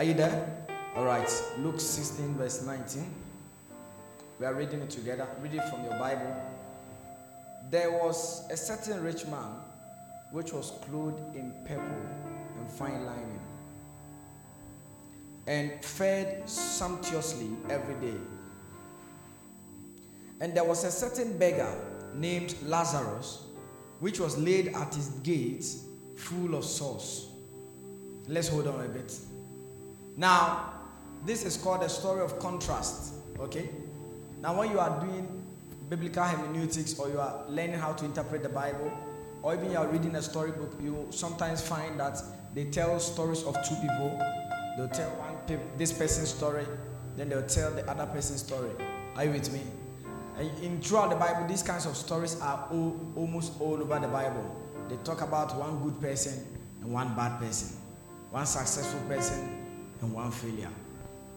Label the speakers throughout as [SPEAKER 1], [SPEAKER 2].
[SPEAKER 1] Are you there? All right. Luke 16, verse 19. We are reading it together. Read it from your Bible. There was a certain rich man which was clothed in purple and fine lining and fed sumptuously every day. And there was a certain beggar named Lazarus which was laid at his gate full of sauce. Let's hold on a bit. Now, this is called a story of contrast. Okay? Now, when you are doing biblical hermeneutics or you are learning how to interpret the Bible, or even you are reading a storybook, you sometimes find that they tell stories of two people. They'll tell one pe- this person's story, then they'll tell the other person's story. Are you with me? And in throughout the Bible, these kinds of stories are all, almost all over the Bible. They talk about one good person and one bad person, one successful person and one failure.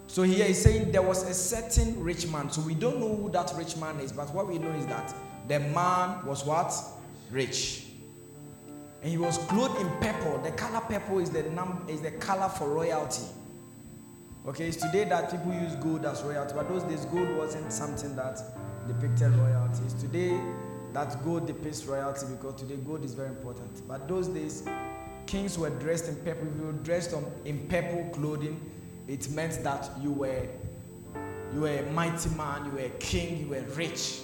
[SPEAKER 1] So here he's saying there was a certain rich man. So we don't know who that rich man is, but what we know is that the man was what? Rich. And he was clothed in purple. The color purple is the num- is the color for royalty. Okay, it's today that people use gold as royalty, but those days gold wasn't something that depicted royalty. It's today that gold depicts royalty because today gold is very important. But those days, kings were dressed in purple. If you were dressed in purple clothing, it meant that you were you were a mighty man, you were a king, you were rich.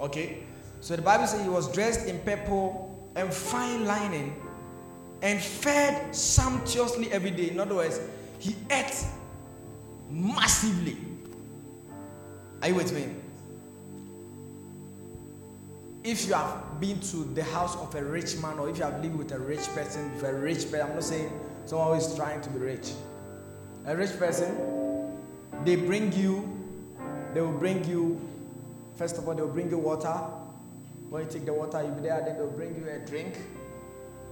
[SPEAKER 1] Okay? So the Bible says he was dressed in purple and fine lining and fed sumptuously every day. In other words, he ate massively. Are you with me? If you have been to the house of a rich man or if you have lived with a rich person, if a rich person, I'm not saying someone who is trying to be rich. A rich person, they bring you, they will bring you, first of all, they will bring you water. When you take the water, you'll be there, then they'll bring you a drink.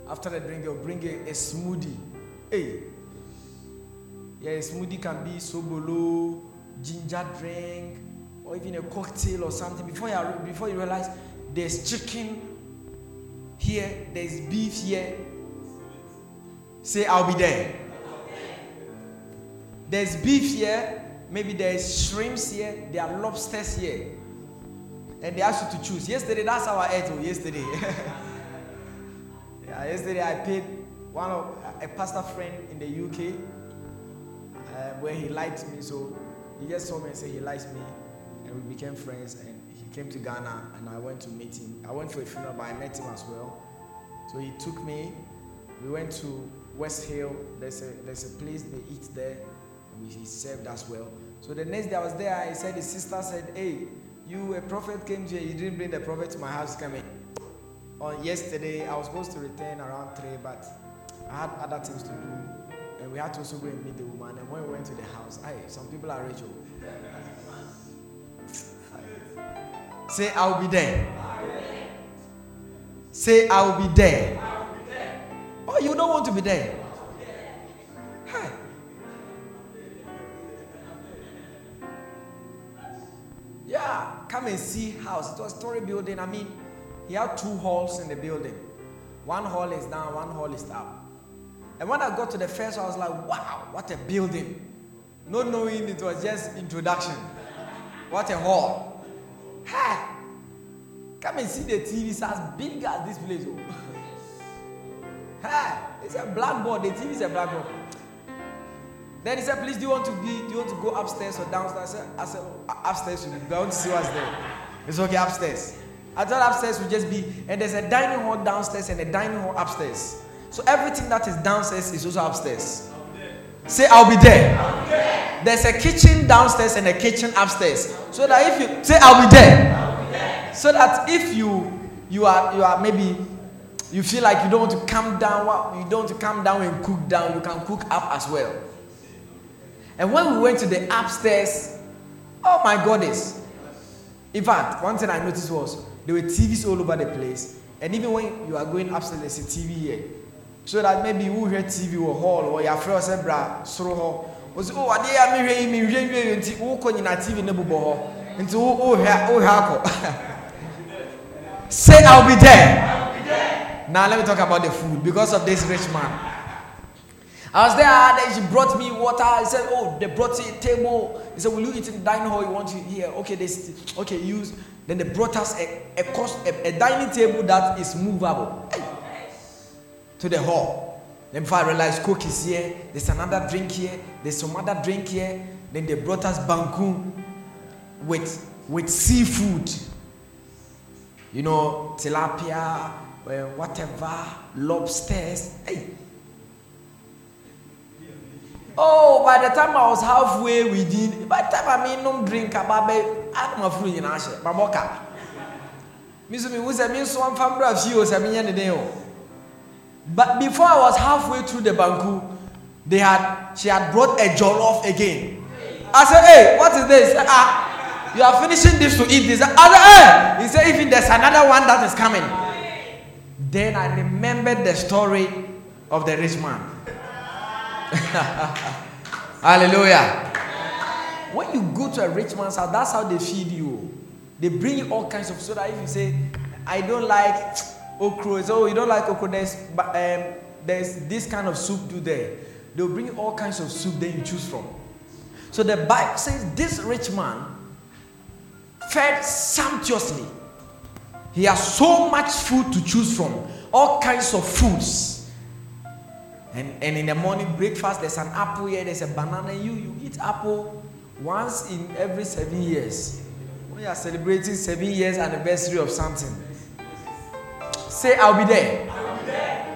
[SPEAKER 1] After the drink, they'll bring you a smoothie. Hey, yeah, a smoothie can be sobolo, ginger drink, or even a cocktail or something. Before you, before you realize there's chicken here, there's beef here. Say, I'll be there. There's beef here, maybe there's shrimps here, there are lobsters here. And they ask you to choose. Yesterday, that's how I ate. Yesterday. yeah, yesterday I paid one of a pastor friend in the UK uh, where he liked me. So he just saw me and said he likes me, and we became friends. And came to Ghana, and I went to meet him. I went for a funeral, but I met him as well. So he took me. We went to West Hill. There's a there's a place they eat there. And he served as well. So the next day I was there. He said his sister said, "Hey, you a prophet came here. You didn't bring the prophet to my house. Coming on yesterday. I was supposed to return around three, but I had other things to do." And we had to also go and meet the woman. And when we went to the house, hey, some people are rich. Oh. Say, I'll be there. Say, I'll be there. Oh, you don't want to be there. Hi. Yeah, come and see house. It was a story building. I mean, he had two halls in the building. One hall is down, one hall is up. And when I got to the first, I was like, wow, what a building. Not knowing it was just introduction. What a hall. Hey, come and see the TV. It's as big as this place. Oh. hey, it's a blackboard. The TV is a blackboard. Then he said, please, do you want to be, do you want to go upstairs or downstairs? I said, said uh, upstairs. I want to see what's there. It's okay, upstairs. I thought upstairs would just be, and there's a dining hall downstairs and a dining hall upstairs. So everything that is downstairs is also upstairs. Say, I'll be, there.
[SPEAKER 2] I'll be there.
[SPEAKER 1] There's a kitchen downstairs and a kitchen upstairs. So that if you say, I'll be there. So that if you you are you are maybe you feel like you don't want to come down, you don't want to come down and cook down, you can cook up as well. And when we went to the upstairs, oh my goodness. In fact, one thing I noticed was there were TVs all over the place. And even when you are going upstairs, there's a TV here. So that maybe you hear TV or hall or your friend say bra soro hɔ. Was oh ade ya me hwɛ yi me hwɛ hwɛ nti wo kɔ nyina TV ne bobɔ hɔ. Nti wo wo hwɛ wo hwɛ akɔ. Say I'll be there.
[SPEAKER 2] I'll be there.
[SPEAKER 1] Now let me talk about the food because of this rich man. I was there, then she brought me water. I said, Oh, they brought a table. He said, Will you eat in the dining hall? You want to here? Okay, they okay, use. Then they brought us a, a, cost, a, a dining table that is movable hey, to the hall. Then before I realized Coke is here, there's another drink here, there's some other drink here. Then they brought us banku with with seafood. You know, tilapia, uh, whatever, lobsters. Hey. Oh, by the time I was halfway within, by the time I mean no drink about I'm a free in Ashe, Mamoka. Miss me was a miss one family of you, Sammy But before I was halfway through the banku, they had she had brought a jollof again. I said, Hey, what is this? Ah, you are finishing this to eat this. I said, Hey, he said, even there's another one that is coming. Then I remembered the story of the rich man. Hallelujah. When you go to a rich man's house, that's how they feed you. They bring you all kinds of so that if you say, I don't like okra, so oh, you don't like okra, there's, um, there's this kind of soup do there. They'll bring all kinds of soup then you choose from. So the Bible says this rich man fed sumptuously. He has so much food to choose from, all kinds of foods. And, and in the morning breakfast, there's an apple here, there's a banana. You you eat apple once in every seven years. When you are celebrating seven years anniversary of something, say I'll be there.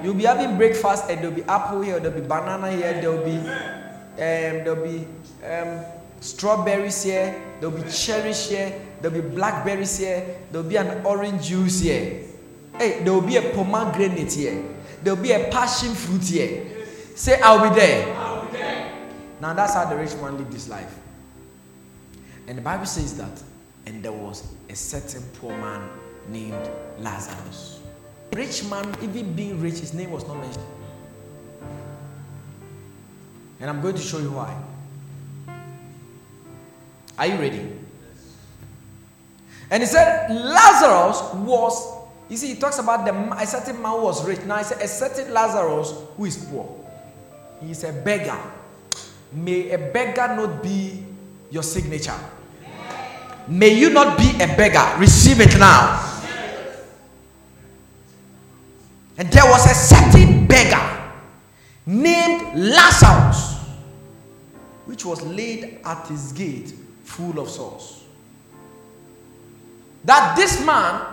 [SPEAKER 1] You'll be having breakfast and there'll be apple here, there'll be banana here, there'll be um, there'll be um, strawberries here, there'll be cherries here, there'll be blackberries here, there'll be an orange juice here. Hey, there will be a pomegranate here. There will be a passion fruit here. Say. I'll be there. Now that's how the rich man lived his life. And the Bible says that, and there was a certain poor man named Lazarus. Rich man, even being rich, his name was not mentioned. And I'm going to show you why. Are you ready? And he said, Lazarus was, you see, he talks about the, a certain man who was rich. Now he said, a certain Lazarus who is poor. He is a beggar. May a beggar not be your signature. May you not be a beggar. Receive it now. And there was a certain beggar named Lazarus, which was laid at his gate full of sores. That this man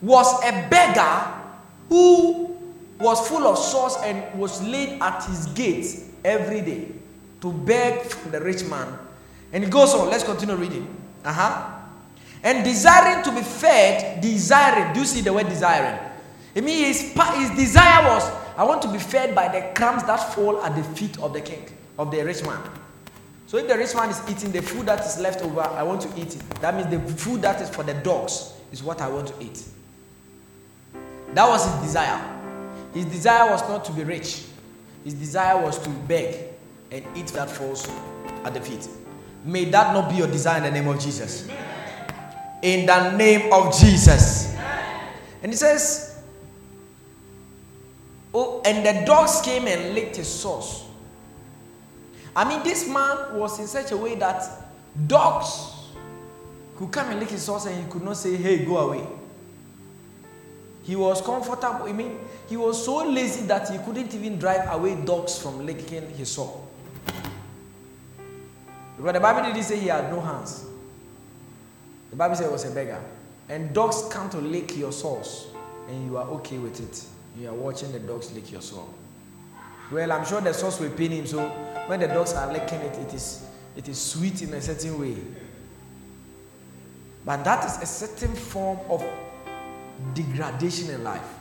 [SPEAKER 1] was a beggar who was full of sores and was laid at his gate every day to beg from the rich man. And it goes on. Let's continue reading. Uh huh. And desiring to be fed, desiring. Do you see the word desiring? It means his, his desire was, I want to be fed by the crumbs that fall at the feet of the king, of the rich man. So if the rich man is eating the food that is left over, I want to eat it. That means the food that is for the dogs is what I want to eat. That was his desire. His desire was not to be rich. His desire was to beg and eat that falls at the feet. May that not be your desire in the name of Jesus. In the name of Jesus. And he says, Oh, and the dogs came and licked his sores. I mean, this man was in such a way that dogs could come and lick his horse and he could not say, Hey, go away. He was comfortable. I mean, he was so lazy that he couldn't even drive away dogs from licking his sore. Because the Bible didn't say he had no hands. The Bible said he was a beggar. And dogs come to lick your sores, and you are okay with it. You are watching the dogs lick your soul. Well, I'm sure the sores will pain him, so when the dogs are licking it, it is, it is sweet in a certain way. But that is a certain form of degradation in life.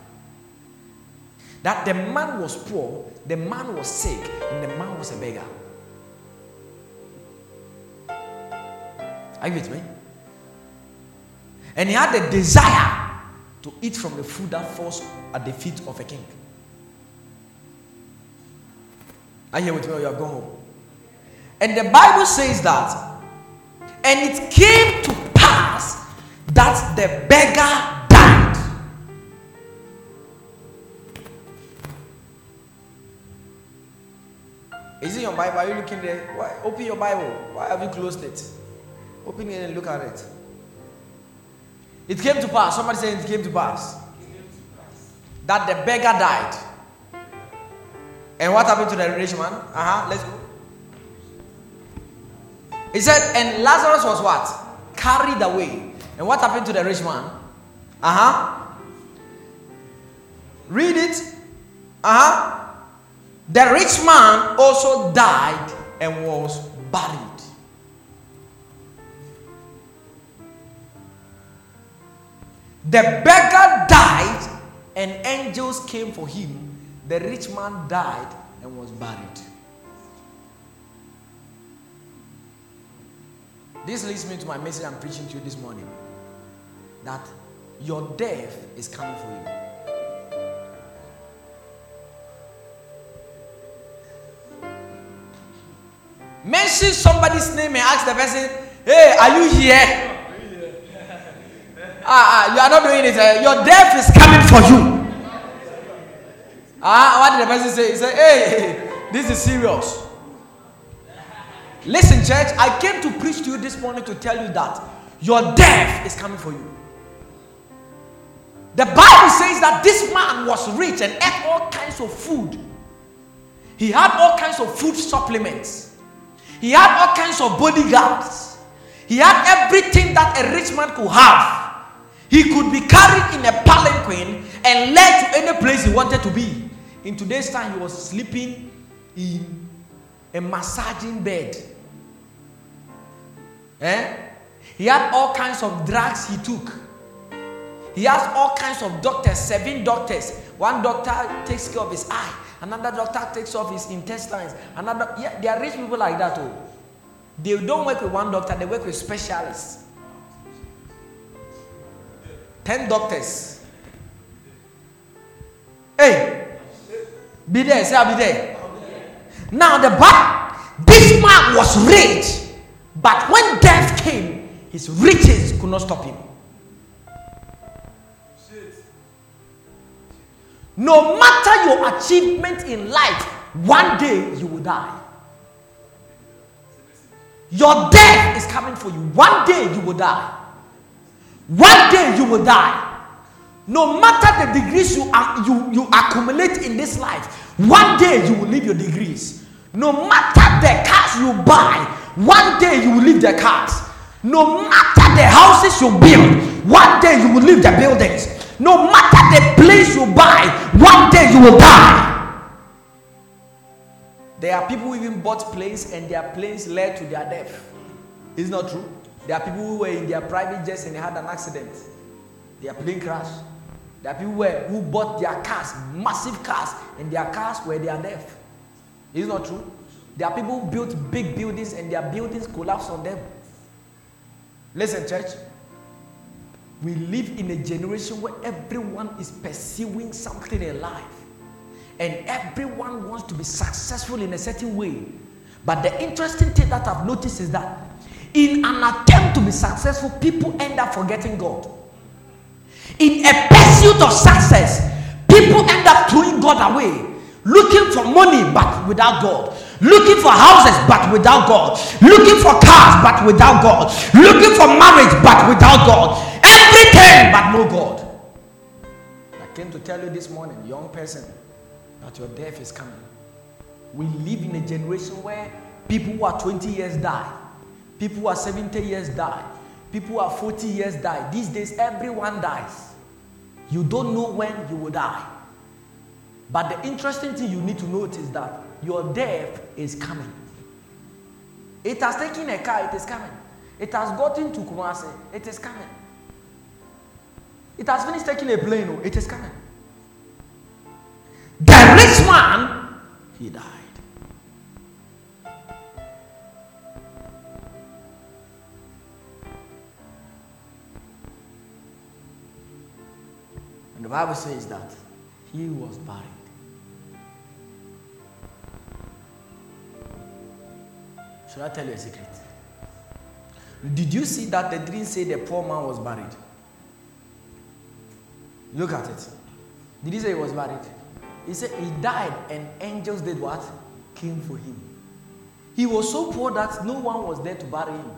[SPEAKER 1] That the man was poor, the man was sick, and the man was a beggar. Are you with me? And he had the desire to eat from the food that falls at the feet of a king. Are you here with me or you have gone home? And the Bible says that, and it came to pass that the beggar died. Is it your Bible? Are you looking there? Why? Open your Bible. Why have you closed it? Open it and look at it. It came to pass. Somebody saying it came to pass. That the beggar died. And what happened to the rich man? Uh huh. Let's go. He said, and Lazarus was what? Carried away. And what happened to the rich man? Uh huh. Read it. Uh huh. The rich man also died and was buried. The beggar died and angels came for him. The rich man died and was buried. This leads me to my message I'm preaching to you this morning that your death is coming for you. Mention somebody's name and ask the person, hey, are you here? Ah, ah, you are not doing it. Uh, your death is coming for you. Ah, what did the person say? He said, hey, this is serious. Listen, church, I came to preach to you this morning to tell you that your death is coming for you. The Bible says that this man was rich and ate all kinds of food. He had all kinds of food supplements. He had all kinds of bodyguards. He had everything that a rich man could have. He could be carried in a palanquin and led to any place he wanted to be. In today's time, he was sleeping in a massaging bed. Eh? He had all kinds of drugs he took. He has all kinds of doctors, seven doctors. One doctor takes care of his eye. Another doctor takes off his intestines. Another, yeah, there are rich people like that too. They don't work with one doctor, they work with specialists. Ten doctors. Hey, be there, say I'll be there. Now the but this man was rich, but when death came, his riches could not stop him. No matter your achievement in life, one day you will die. Your death is coming for you. One day you will die. One day you will die. No matter the degrees you, you, you accumulate in this life, one day you will leave your degrees. No matter the cars you buy, one day you will leave the cars. No matter the houses you build, one day you will leave the buildings. No matter the place you buy, one day you will die. There are people who even bought planes and their planes led to their death. Is not true? There are people who were in their private jets and they had an accident. Their plane crashed. There are people who, who bought their cars, massive cars, and their cars were their death. Is not true? There are people who built big buildings and their buildings collapsed on them. Listen, church. We live in a generation where everyone is pursuing something in life. And everyone wants to be successful in a certain way. But the interesting thing that I've noticed is that in an attempt to be successful, people end up forgetting God. In a pursuit of success, people end up throwing God away, looking for money but without God, looking for houses but without God, looking for cars but without God, looking for marriage but without God, everything but no God. I came to tell you this morning, young person, that your death is coming. We live in a generation where people who are 20 years die, people who are 70 years die, people who are 40 years die. These days, everyone dies. You don't know when you will die. But the interesting thing you need to note is that your death is coming. It has taken a car, it is coming. It has gotten to Kumasi, it is coming. It has finished taking a plane, oh, it is coming. The rich man, he died. The Bible says that he was buried. Should I tell you a secret? Did you see that the dream said the poor man was buried? Look at it. Did he say he was buried? He said he died and angels did what? Came for him. He was so poor that no one was there to bury him.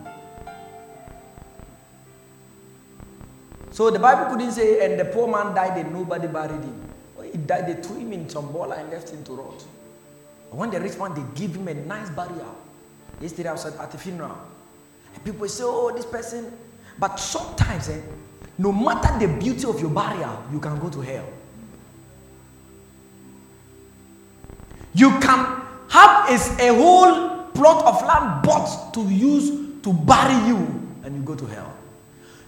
[SPEAKER 1] So the Bible couldn't say, and the poor man died and nobody buried him. He died, they threw him in Tombola and left him to rot. And when the rich man, they gave him a nice burial. Yesterday I was at the funeral. And people say, oh, this person. But sometimes, eh, no matter the beauty of your burial, you can go to hell. You can have a whole plot of land bought to use to bury you, and you go to hell.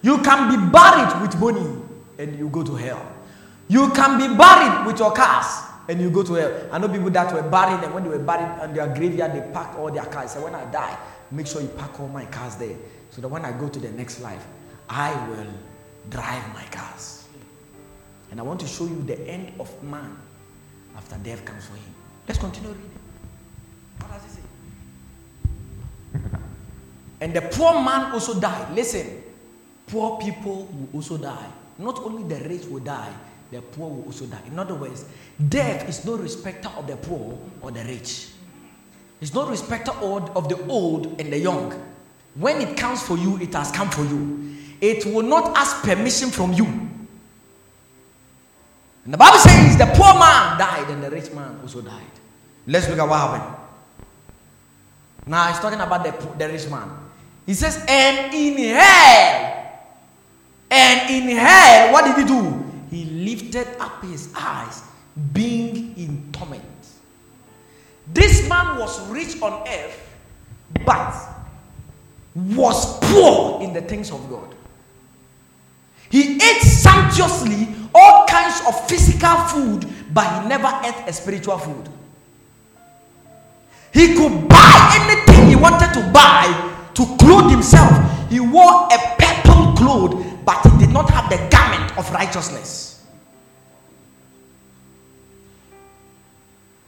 [SPEAKER 1] You can be buried with money, and you go to hell. You can be buried with your cars, and you go to hell. I know people that were buried, and when they were buried on their graveyard, they packed all their cars. So when I die, make sure you pack all my cars there, so that when I go to the next life, I will drive my cars. And I want to show you the end of man after death comes for him. Let's continue reading. What does say? And the poor man also died. Listen, poor people will also die. Not only the rich will die, the poor will also die. In other words, death is no respecter of the poor or the rich. It's no respecter of the old and the young. When it comes for you, it has come for you. It will not ask permission from you. And the Bible says the poor man died and the rich man also died. Let's look at what happened. Now he's talking about the, the rich man. He says, and in hell, and in hell, what did he do? He lifted up his eyes, being in torment. This man was rich on earth, but was poor in the things of God. He ate sumptuously all kinds of physical food, but he never ate a spiritual food. He could buy anything he wanted to buy to clothe himself. He wore a purple cloth, but he did not have the garment of righteousness.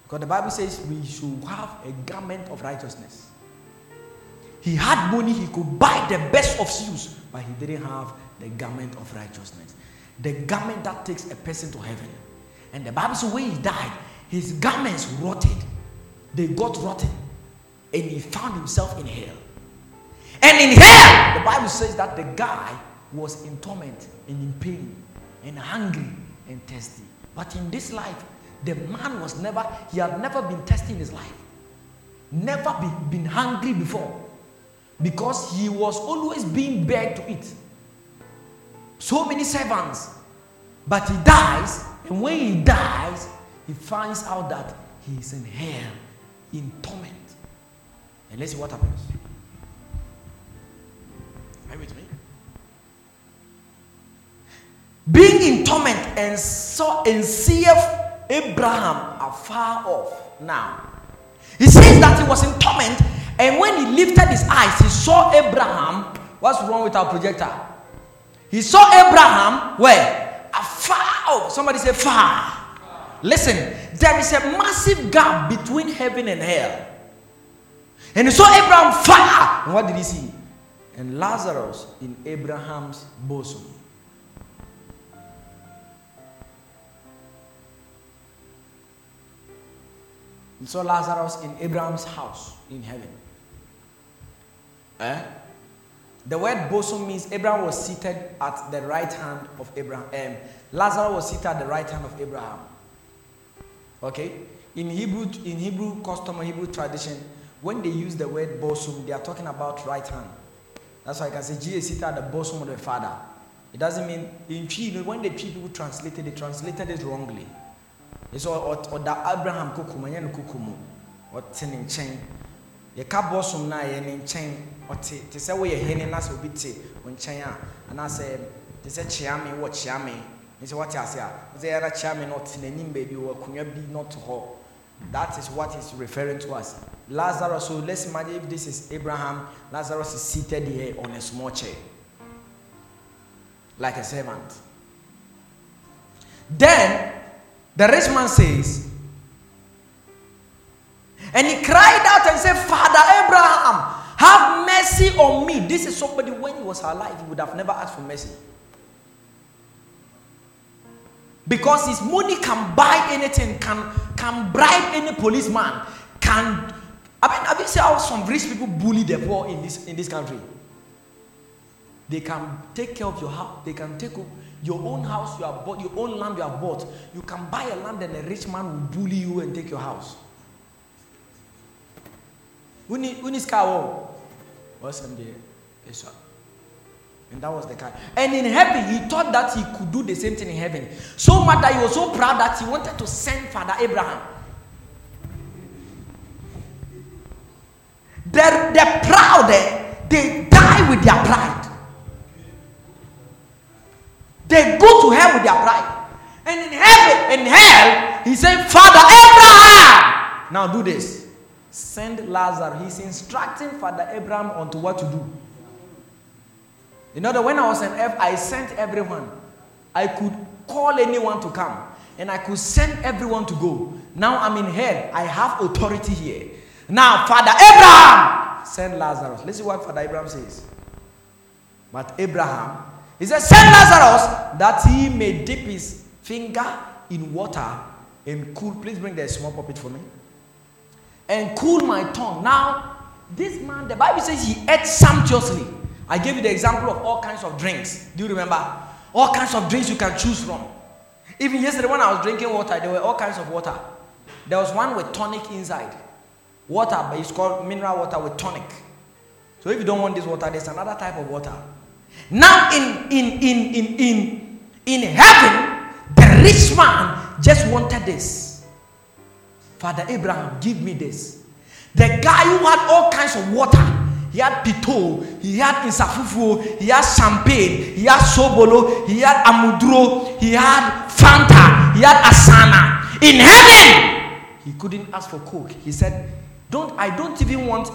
[SPEAKER 1] Because the Bible says we should have a garment of righteousness. He had money, he could buy the best of shoes, but he didn't have the garment of righteousness. The garment that takes a person to heaven. And the Bible says when he died, his garments rotted they got rotten and he found himself in hell. And in hell, the Bible says that the guy was in torment and in pain and hungry and thirsty. But in this life, the man was never, he had never been thirsty in his life, never been, been hungry before because he was always being begged to eat. So many servants, but he dies, and when he dies, he finds out that he is in hell in torment. And let's see what happens. Are you with me? Being in torment and saw and seeth Abraham afar off. Now, he says that he was in torment, and when he lifted his eyes, he saw Abraham. What's wrong with our projector? He saw Abraham where? Afar off. Somebody say far. Listen, there is a massive gap between heaven and hell. And he saw Abraham fire. And what did he see? And Lazarus in Abraham's bosom. He saw Lazarus in Abraham's house in heaven. Eh? The word bosom means Abraham was seated at the right hand of Abraham. Um, Lazarus was seated at the right hand of Abraham. Okay? In Hebrew, in Hebrew custom or Hebrew tradition, when they use the word bosom, they are talking about right hand. That's why I can say Jesus is seated at the bosom of the Father. It doesn't mean in when the people translated, they translated it wrongly. It's or, or, or that Abraham kukumu, yen kukumu, or tenin chain. yɛka bosom no a yɛ ne nkyɛn. Ɔte te sɛ woyɛ hene na sɛ obi te wo nkyɛn a anaasɛ te sɛ kyeame wɔ kyeame. Nti wate ase a sɛ yɛra kyea me no ɔte n'anim baabi wɔ akonnwa bi not hɔ. That is what he's referring to as lazarus. So let's imagine if this is abraham lazarus is seated here on a small chair. Like a servant. Then the rich man says and he cried out and said father abraham have mercy on me this is somebody when he was alive he would have never asked for mercy because his money can buy anything, can, can bribe any policeman, can I mean, have you seen how some rich people bully the poor in this in this country? They can take care of your house. They can take your own house you have bought, your own land you have bought. You can buy a land and a rich man will bully you and take your house. Who needs car? What's him there? And that was the guy. And in heaven, he thought that he could do the same thing in heaven. So much that he was so proud that he wanted to send Father Abraham. He said, Father Abraham. Now do this. Send Lazarus. He's instructing Father Abraham on to what to do. You know that when I was in F, I sent everyone. I could call anyone to come. And I could send everyone to go. Now I'm in hell. I have authority here. Now, Father Abraham, send Lazarus. Listen what Father Abraham says. But Abraham, he said, Send Lazarus that he may dip his finger in water and cool. Please bring the small puppet for me. And cool my tongue. Now, this man, the Bible says he ate sumptuously. I gave you the example of all kinds of drinks. Do you remember? All kinds of drinks you can choose from. Even yesterday, when I was drinking water, there were all kinds of water. There was one with tonic inside. Water, but it's called mineral water with tonic. So if you don't want this water, there's another type of water. Now in in in in in in heaven, rich man just wanted this. Father Abraham, give me this. The guy who had all kinds of water, he had pito, he had insafufu, he had champagne, he had sobolo, he had amudro, he had fanta, he had asana. In heaven, he couldn't ask for coke. He said, "Don't I don't even want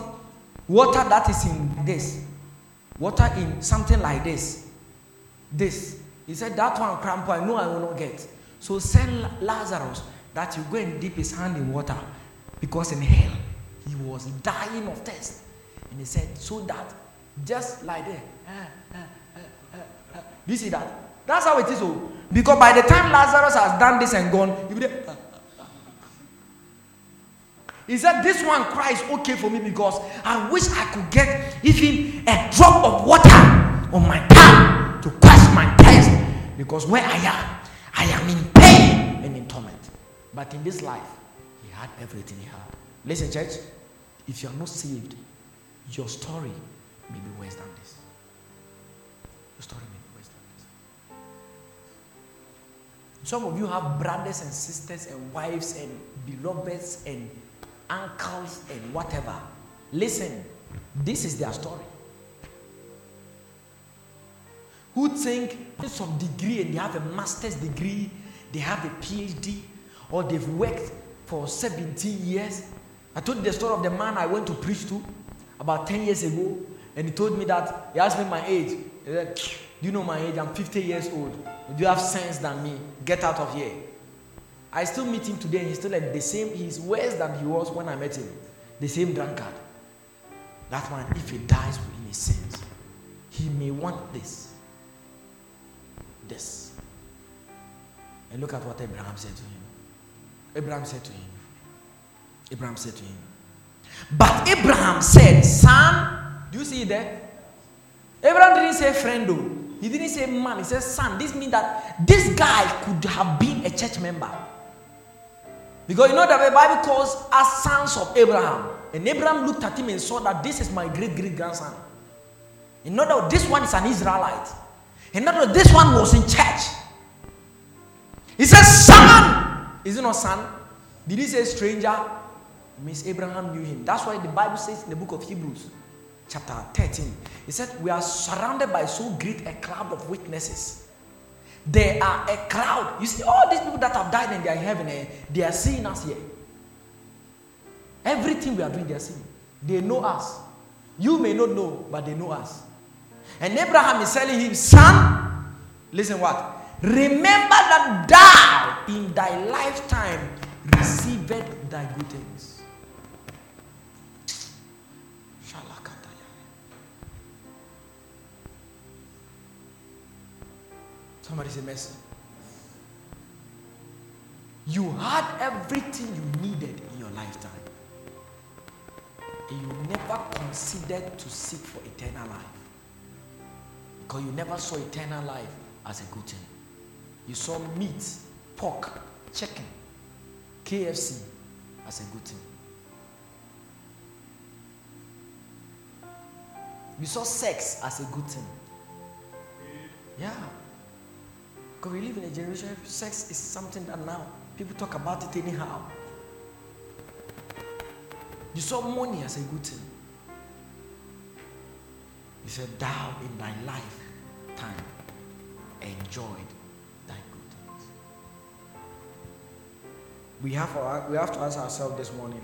[SPEAKER 1] water that is in this water in something like this. This. He said, That one cramp, I know I will not get. So send Lazarus that you go and dip his hand in water. Because in hell, he was dying of thirst. And he said, So that, just like that. Uh, eh, eh, eh, Do you see that? That's how it is. Oh. Because by the time Lazarus has done this and gone, you'll be there. He said, This one cries okay for me because I wish I could get even a drop of water on my tongue to quench my thirst. Because where I am, I am in pain and in torment. But in this life, he had everything he had. Listen, church, if you are not saved, your story may be worse than this. Your story may be worse than this. Some of you have brothers and sisters and wives and beloveds and uncles, and whatever. Listen, this is their story. Who think some degree and they have a master's degree, they have a PhD, or they've worked for 17 years. I told the story of the man I went to preach to about 10 years ago, and he told me that he asked me my age. He said, Do you know my age? I'm 50 years old. Do you have sense than me? Get out of here. I still meet him today, and he's still like the same. He's worse than he was when I met him. The same drunkard. That man, if he dies within his sins, he may want this. This. And look at what Abraham said to him. Abraham said to him. Abraham said to him. But Abraham said, Son, do you see that? Abraham didn't say friend though. He didn't say man. He said son. This means that this guy could have been a church member. Because you know that the Bible calls us sons of Abraham. And Abraham looked at him and saw that this is my great great grandson. In other words, this one is an Israelite. In other words, this one was in church. He says, Son. Is it not son? Did he say stranger? Miss Abraham knew him. That's why the Bible says in the book of Hebrews, chapter 13, it said, We are surrounded by so great a cloud of witnesses they are a cloud. You see, all these people that have died and they are in heaven, eh, they are seeing us here. Everything we are doing, they are seeing. They know us. You may not know, but they know us. And Abraham is telling him, Son, listen what? Remember that thou in thy lifetime received thy good things. Somebody say mercy. You had everything you needed in your lifetime. and you never considered to seek for eternal life. Because you never saw eternal life as a good thing. You saw meat, pork, chicken, KFC as a good thing. You saw sex as a good thing. Yeah. Because we live in a generation where sex is something that now people talk about it anyhow. You saw money as a good thing. You said, Thou in thy lifetime enjoyed thy good things. We have, our, we have to ask ourselves this morning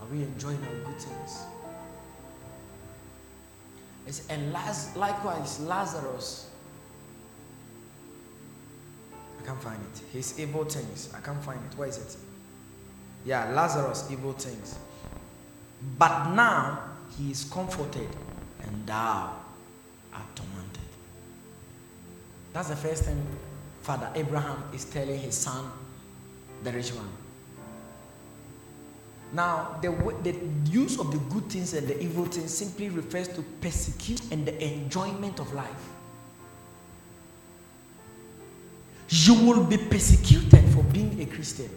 [SPEAKER 1] Are we enjoying our good things? It's, and likewise, Lazarus. I can't find it. His evil things. I can't find it. Where is it? Yeah, Lazarus' evil things. But now he is comforted, and thou art tormented. That's the first thing Father Abraham is telling his son, the rich man. Now, the, the use of the good things and the evil things simply refers to persecution and the enjoyment of life. You will be persecuted for being a Christian.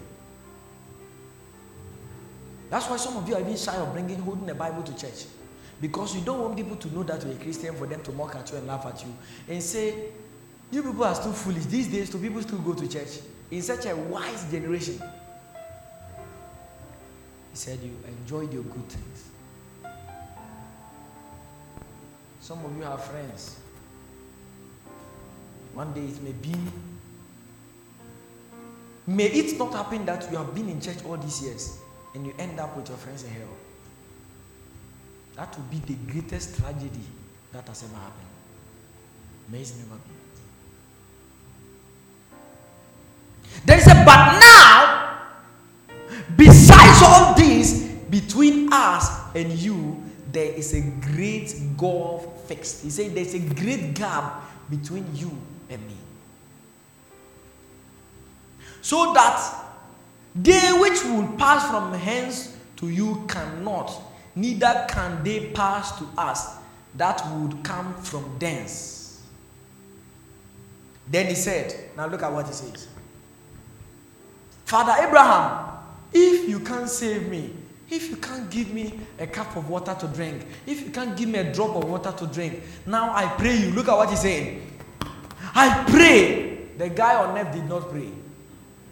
[SPEAKER 1] That's why some of you are even shy of bringing holding the Bible to church. Because you don't want people to know that you're a Christian for them to mock at you and laugh at you and say, You people are still foolish. These days, do people still go to church? In such a wise generation. He said, You enjoyed your good things. Some of you have friends. One day it may be. May it not happen that you have been in church all these years and you end up with your friends in hell. That would be the greatest tragedy that has ever happened. May it never be. There is a but now Besides all this, between us and you, there is a great gulf fixed. He said there's a great gap between you and me. So that they which will pass from hence to you cannot, neither can they pass to us that would come from thence. Then he said, Now look at what he says. Father Abraham if you can't save me, if you can't give me a cup of water to drink, if you can't give me a drop of water to drink, now I pray you. Look at what he's saying. I pray. The guy on earth did not pray,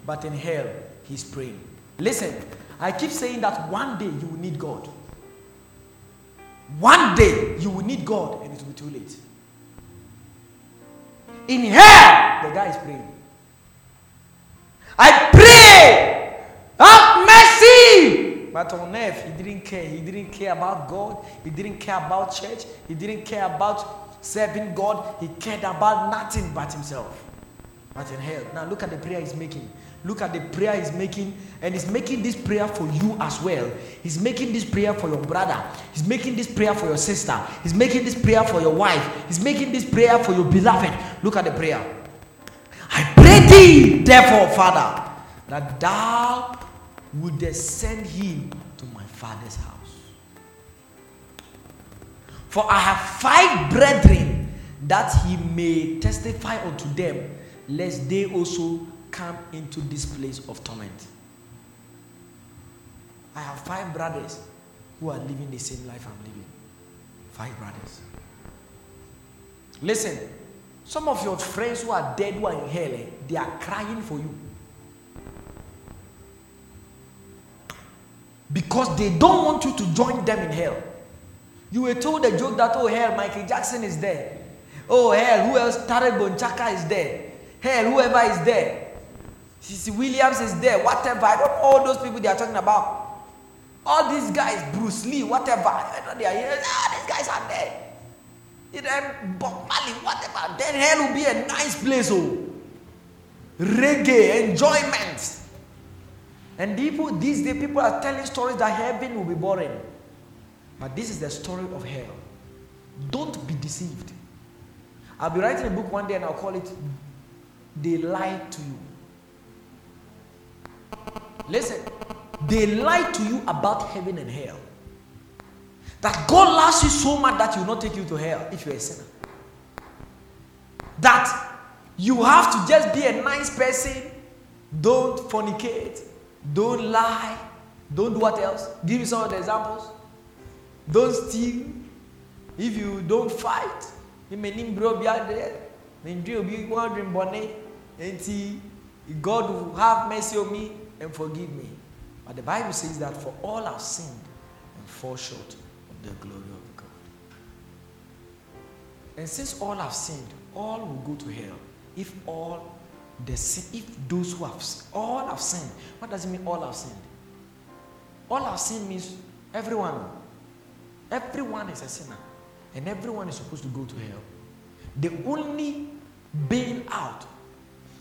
[SPEAKER 1] but in hell, he's praying. Listen, I keep saying that one day you will need God. One day you will need God, and it will be too late. In hell, the guy is praying. I pray have mercy! But on earth, he didn't care. He didn't care about God. He didn't care about church. He didn't care about serving God. He cared about nothing but himself. But in hell. Now look at the prayer he's making. Look at the prayer he's making. And he's making this prayer for you as well. He's making this prayer for your brother. He's making this prayer for your sister. He's making this prayer for your wife. He's making this prayer for your beloved. Look at the prayer. I pray thee, therefore, Father, that thou would send him to my father's house. For I have five brethren that he may testify unto them, lest they also come into this place of torment. I have five brothers who are living the same life I'm living. Five brothers. Listen, some of your friends who are dead, who are in hell, eh, they are crying for you. because they don't want you to join them in hell. You were told the joke that, oh, hell, Michael Jackson is there. Oh, hell, who else? Tarek Bonchaka is there. Hell, whoever is there. Cece Williams is there. Whatever. I don't know all those people they are talking about. All these guys, Bruce Lee, whatever. I know They are here. Ah, these guys are there. Then Bob Marley, whatever. Then hell will be a nice place. Oh, reggae, enjoyment. And people, these days, people are telling stories that heaven will be boring. But this is the story of hell. Don't be deceived. I'll be writing a book one day and I'll call it They Lied to You. Listen, they lie to you about heaven and hell. That God loves you so much that He will not take you to hell if you're a sinner. That you have to just be a nice person, don't fornicate, don't lie, don't do what else? Give me some of the examples. Don't steal. If you don't fight, you may need bro be out there. Then you be wondering bonnet. And God will have mercy on me and forgive me. But the Bible says that for all have sinned and fall short of the glory of God. And since all have sinned, all will go to hell. If all the sin, if those who have all have sinned, what does it mean all have sinned? All have sinned means everyone. Everyone is a sinner. And everyone is supposed to go to hell. The only bail out,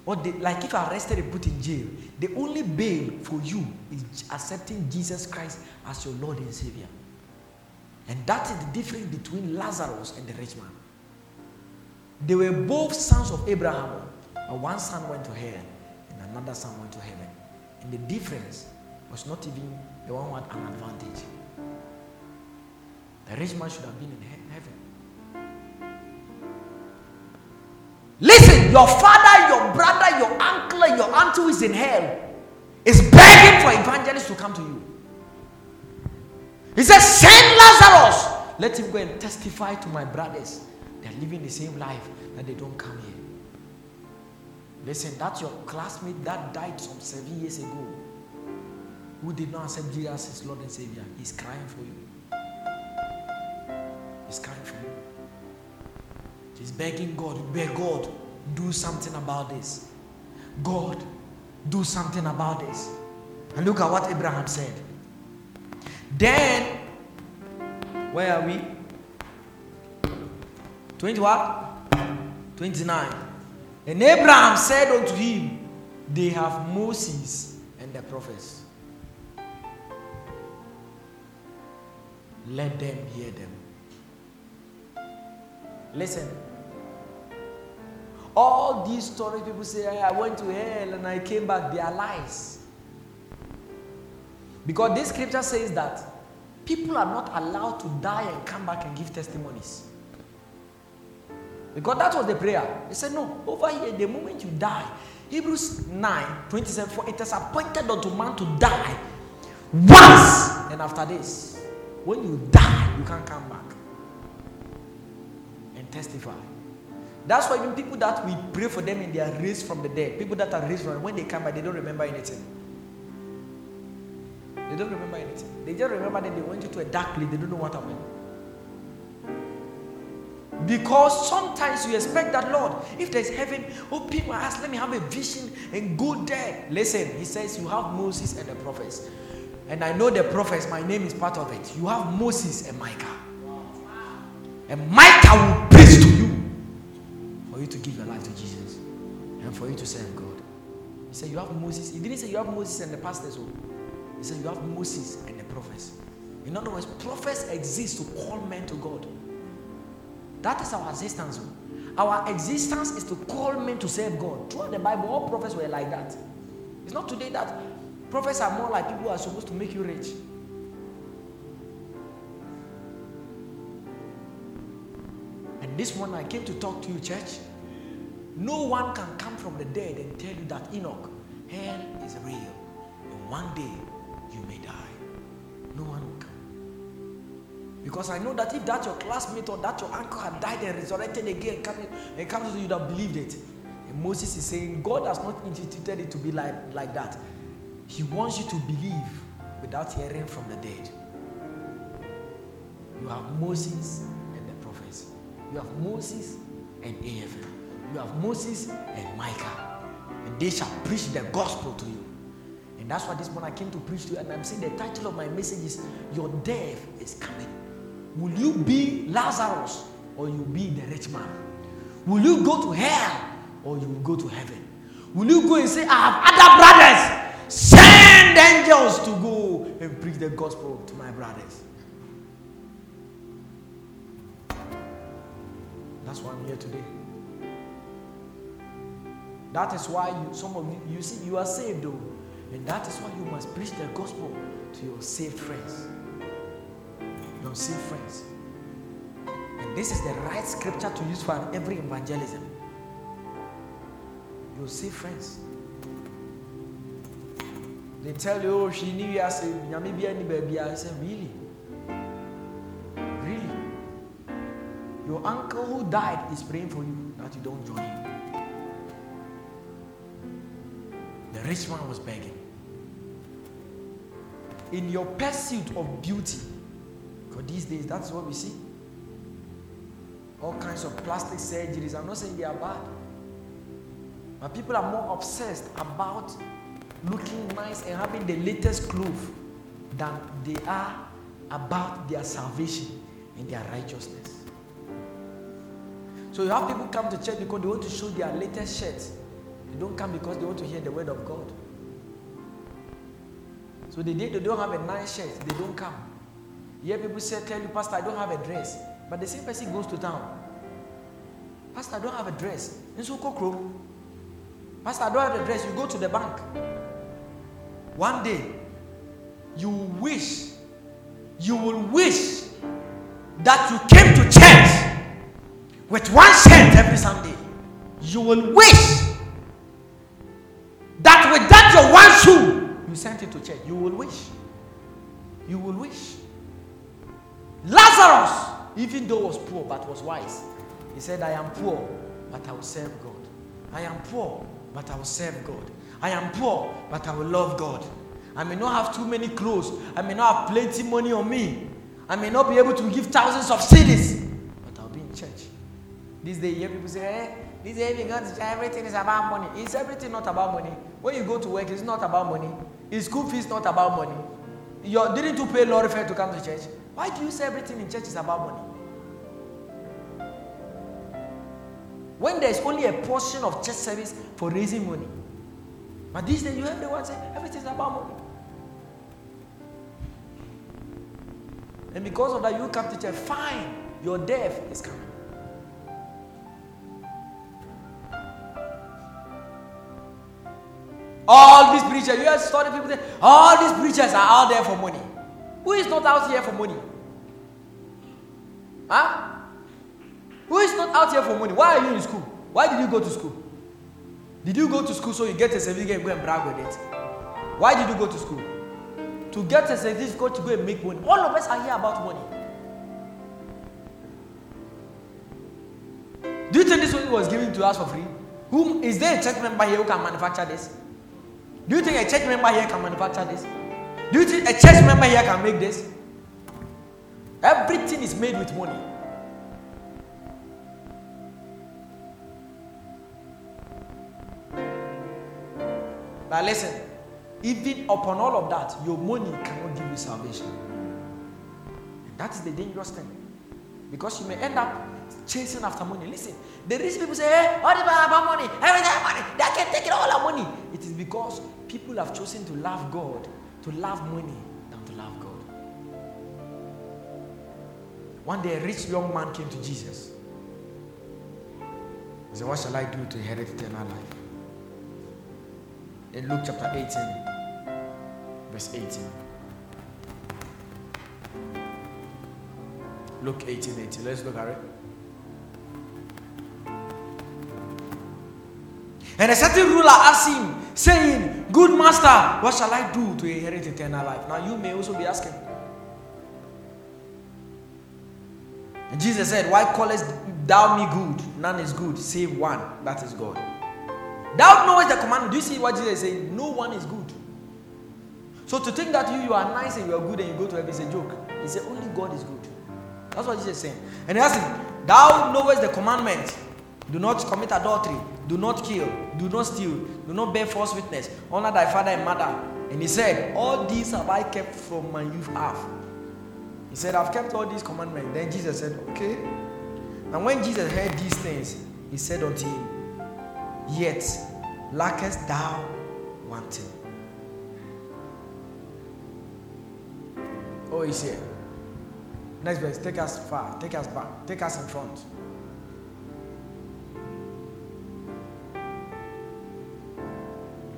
[SPEAKER 1] or the, like if arrested and put in jail, the only bail for you is accepting Jesus Christ as your Lord and Savior. And that is the difference between Lazarus and the rich man. They were both sons of Abraham, but one son went to hell and another son went to heaven. And the difference was not even the one who had an advantage. The rich man should have been in heaven. Listen, your father, brother, your uncle, your aunt who is in hell is begging for evangelists to come to you. He says, Send Lazarus. Let him go and testify to my brothers. They're living the same life that they don't come here. Listen, that's your classmate that died some seven years ago who did not accept Jesus as Lord and Savior, he's crying for you. He's crying for you. He's begging God, beg God, do something about this. God, do something about this. And look at what Abraham said. Then, where are we? 20 what? 29. And Abraham said unto him, They have Moses and the prophets. Let them hear them. Listen. All these stories people say, I went to hell and I came back, they are lies. Because this scripture says that people are not allowed to die and come back and give testimonies. Because that was the prayer. He said, No, over here, the moment you die, Hebrews 9 27, for it is appointed unto man to die once, and after this, when you die, you can't come back and testify. That's why even people that we pray for them and they are raised from the dead, people that are raised from when they come back, they don't remember anything. They don't remember anything. They just remember that they went into a dark place, they don't know what happened. Because sometimes you expect that, Lord, if there's heaven, open my eyes, let me have a vision and go there. Listen, he says, You have Moses and the prophets. And I know the prophets, my name is part of it. You have Moses and Micah. And Micah will for you to give your life to Jesus and for you to serve God. He said, You have Moses. He didn't say you have Moses and the pastors. Oh. He said, You have Moses and the prophets. In other words, prophets exist to call men to God. That is our existence. Oh. Our existence is to call men to serve God. Throughout the Bible, all prophets were like that. It's not today that Prophets are more like people who are supposed to make you rich. This morning I came to talk to you, church. No one can come from the dead and tell you that Enoch, hell is real. And one day you may die. No one will come. Because I know that if that your classmate or that your uncle had died and resurrected again and come, and come to you, have believed it. And Moses is saying God has not instituted it to be like, like that. He wants you to believe without hearing from the dead. You have Moses. You have Moses and Ahithophel. You have Moses and Micah. And they shall preach the gospel to you. And that's why this morning I came to preach to you. And I'm saying the title of my message is Your Death is Coming. Will you be Lazarus or you be the rich man? Will you go to hell or you will go to heaven? Will you go and say, I have other brothers? Send angels to go and preach the gospel to my brothers. That's why I'm here today. That is why you, some of you, you see, you are saved though. And that is why you must preach the gospel to your saved friends. Your saved friends. And this is the right scripture to use for every evangelism. Your saved friends. They tell you, oh, she knew you as a baby. I said, really? Really? Uncle who died is praying for you that you don't join him. The rich man was begging. In your pursuit of beauty, because these days that's what we see. All kinds of plastic surgeries. I'm not saying they are bad. But people are more obsessed about looking nice and having the latest clothes than they are about their salvation and their righteousness. So you have people come to church because they want to show their latest shirt. They don't come because they want to hear the word of God. So the day they don't have a nice shirt, they don't come. You people say, tell you, Pastor, I don't have a dress. But the same person goes to town. Pastor, I don't have a dress. In so Pastor, I don't have a dress. You go to the bank. One day, you wish, you will wish that you came to church with one shirt every Sunday. You will wish that with that your one shoe, you sent it to church. You will wish. You will wish. Lazarus, even though was poor but was wise, he said, I am poor, but I will serve God. I am poor, but I will serve God. I am poor, but I will love God. I may not have too many clothes. I may not have plenty money on me. I may not be able to give thousands of cedis, but I'll be in church. These days, you hear people say, hey, eh, this day you go to church, everything is about money. Is everything not about money? When you go to work, it's not about money. Is school fees not about money? You didn't you pay lorry fare to come to church? Why do you say everything in church is about money? When there's only a portion of church service for raising money. But these days, you hear everyone say everything is about money. And because of that, you come to church, fine, your death is coming. All these preachers, you have studied people say, all these preachers are out there for money. Who is not out here for money? Huh? Who is not out here for money? Why are you in school? Why did you go to school? Did you go to school so you get a certificate and go and brag with it? Why did you go to school? To get a certificate to go and make money. All of us are here about money. Do you think this one was given to us for free? Who is there a church member here who can manufacture this? Do you think a church member here can manufacture this? Do you think a church member here can make this? Everything is made with money. But listen, even upon all of that, your money cannot give you salvation. That is the dangerous thing. Because you may end up chasing after money. Listen, the rich people say, hey, what about money? Everything because people have chosen to love God, to love money, than to love God. One day, a rich young man came to Jesus. He said, What shall I do to inherit eternal life? In Luke chapter 18, verse 18. Luke 18, 18. Let's look at it. And a certain ruler asked him, saying, Good master, what shall I do to inherit eternal life? Now you may also be asking. And Jesus said, Why callest thou me good? None is good, save one, that is God. Thou knowest the commandment. Do you see what Jesus is saying? No one is good. So to think that you, you are nice and you are good and you go to heaven is a joke. He said, Only God is good. That's what Jesus is saying. And he asked him, Thou knowest the commandment. Do not commit adultery. Do not kill. Do not steal. Do not bear false witness. Honor thy father and mother. And he said, All these have I kept from my youth up. He said, I've kept all these commandments. Then Jesus said, Okay. And when Jesus heard these things, he said unto him, Yet lackest thou one thing. Oh, he said, Next verse, take us far, take us back, take us in front.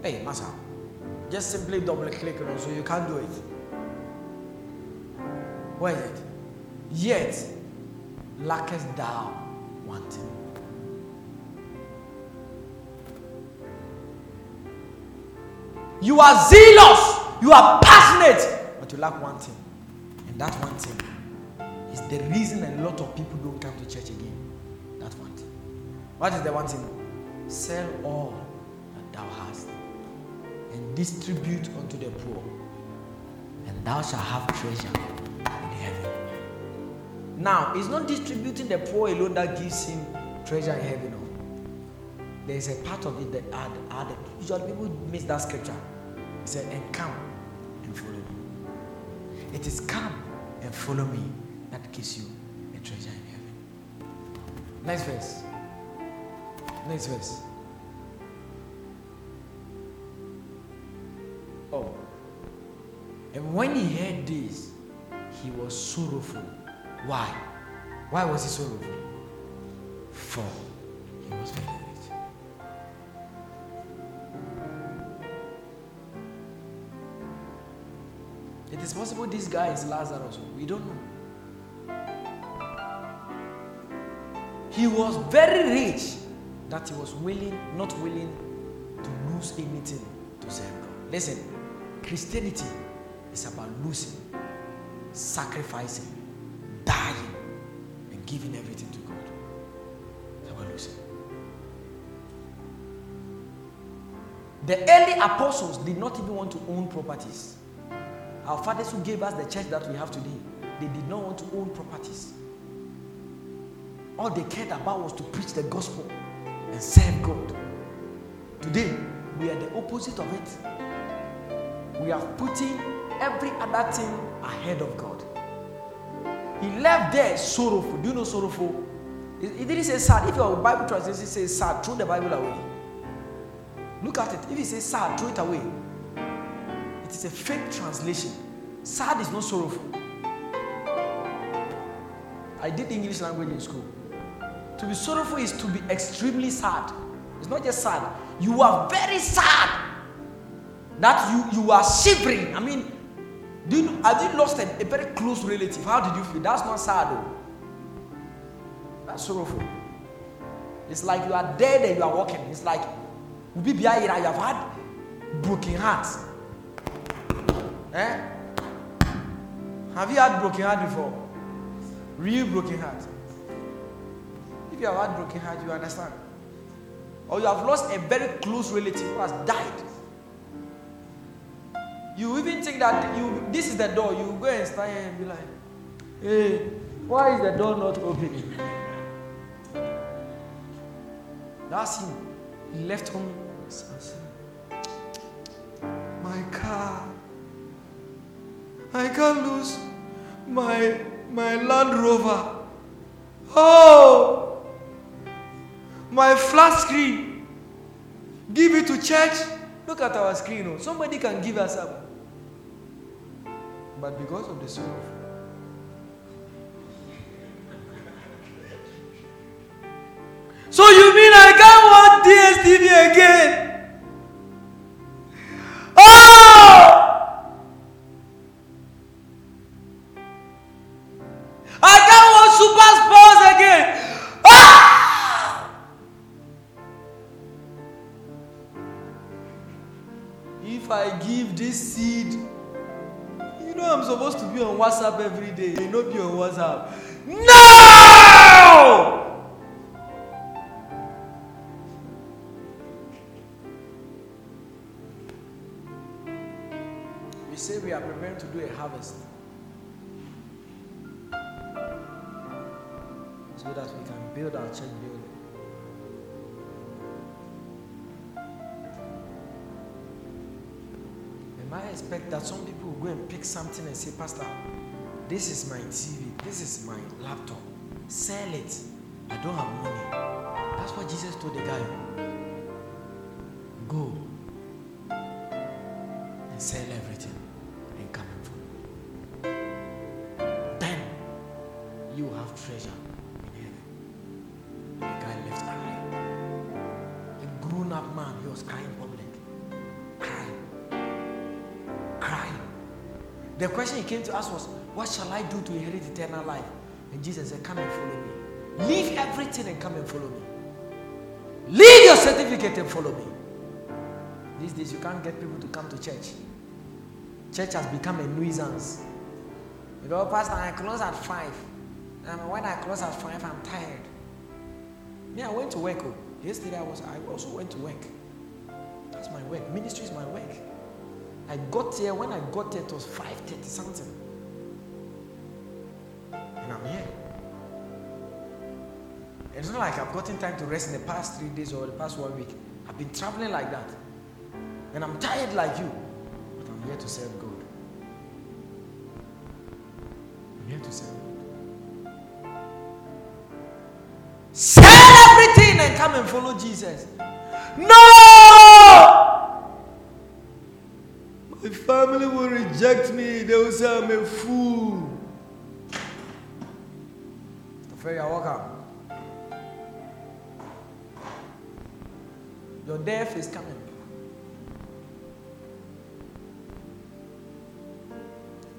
[SPEAKER 1] Hey, Masa. Just simply double click on so you can't do it. Where is it? Yet lackest thou one thing. You are zealous, you are passionate, but you lack one thing. And that one thing is the reason a lot of people don't come to church again. That one thing. What is the one thing? Sell all distribute unto the poor, and thou shalt have treasure in heaven. Now, it's not distributing the poor alone that gives him treasure in heaven. Oh. No. There's a part of it that add, added. Usually people miss that scripture. He said, and come and follow me. It is come and follow me that gives you a treasure in heaven. Next verse. Next verse. When he heard this, he was sorrowful. Why? Why was he sorrowful? For he was very rich. It is possible this guy is Lazarus. We don't know. He was very rich that he was willing, not willing to lose anything to serve God. Listen, Christianity is about losing, sacrificing, dying, and giving everything to God. It's about losing. The early apostles did not even want to own properties. Our fathers who gave us the church that we have today, they did not want to own properties. All they cared about was to preach the gospel and serve God. Today, we are the opposite of it. We are putting every other thing ahead of God. He left there sorrowful. Do you know sorrowful? He didn't say sad. If your Bible translation says sad, throw the Bible away. Look at it. If it says sad, throw it away. It is a fake translation. Sad is not sorrowful. I did English language in school. To be sorrowful is to be extremely sad. It's not just sad. You are very sad. That you you are shivering. I mean, do you, have you lost a, a very close relative? How did you feel? That's not sad though. That's sorrowful. It's like you are dead and you are walking. It's like you have had broken hearts. Eh? Have you had broken heart before? Real broken heart. If you have had broken heart, you understand. Or you have lost a very close relative who has died. You even think that you this is the door. You go and stand here and be like, hey, why is the door not opening? That's him. He left home. My car. I can't lose my my Land Rover. Oh, my flat screen. Give it to church. Look at our screen. Oh. Somebody can give us up. But because of the sorrow. So you mean I can't watch DSTV again? Oh! I can't watch Super Sports again. Ah! If I give this seed, know I'm supposed to be on WhatsApp every day. You know, be on WhatsApp. No! We say we are preparing to do a harvest. So that we can build our church building. I expect that some people will go and pick something and say, Pastor, this is my TV, this is my laptop. Sell it. I don't have money. That's what Jesus told the guy. Go question he came to ask was, What shall I do to inherit eternal life? And Jesus said, Come and follow me. Leave everything and come and follow me. Leave your certificate and follow me. These days, you can't get people to come to church. Church has become a nuisance. You know, Pastor, I close at 5. And when I close at 5, I'm tired. Me, I went to work. Oh. Yesterday, I, was, I also went to work. That's my work. Ministry is my work. I got here, when I got here, it was 5.30 something. Not like I've gotten time to rest in the past three days or the past one week. I've been traveling like that. And I'm tired like you. But I'm here to serve God. I'm here to serve God. Sell everything and come and follow Jesus. No! My family will reject me. They will say I'm a fool. You're welcome. Death is coming.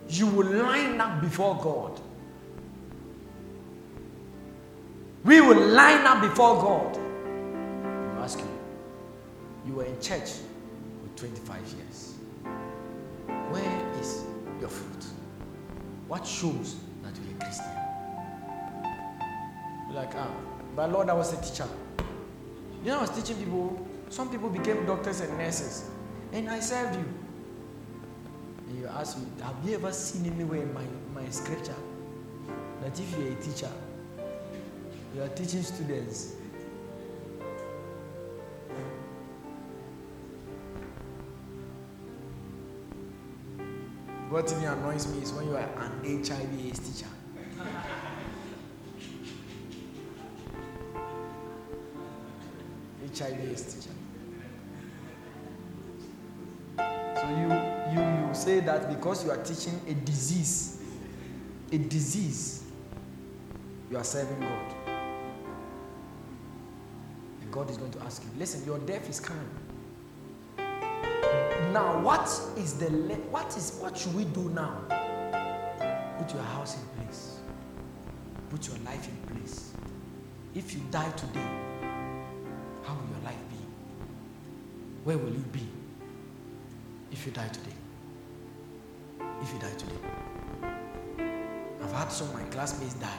[SPEAKER 1] You will line up before God. We will line up before God. i ask you. You were in church for 25 years. Where is your fruit? What shows that you're a Christian? You're like, ah, but Lord, I was a teacher. You know, I was teaching people, some people became doctors and nurses, and I served you. And you ask me, have you ever seen anywhere in my, my scripture that if you're a teacher, you are teaching students What even annoys me is when you are an HIV AIDS teacher. HIV AIDS teacher. Say that because you are teaching a disease, a disease, you are serving God. And God is going to ask you, listen, your death is coming. Now, what is the what is what should we do now? Put your house in place. Put your life in place. If you die today, how will your life be? Where will you be if you die today? If you die today. I've had some of my classmates die.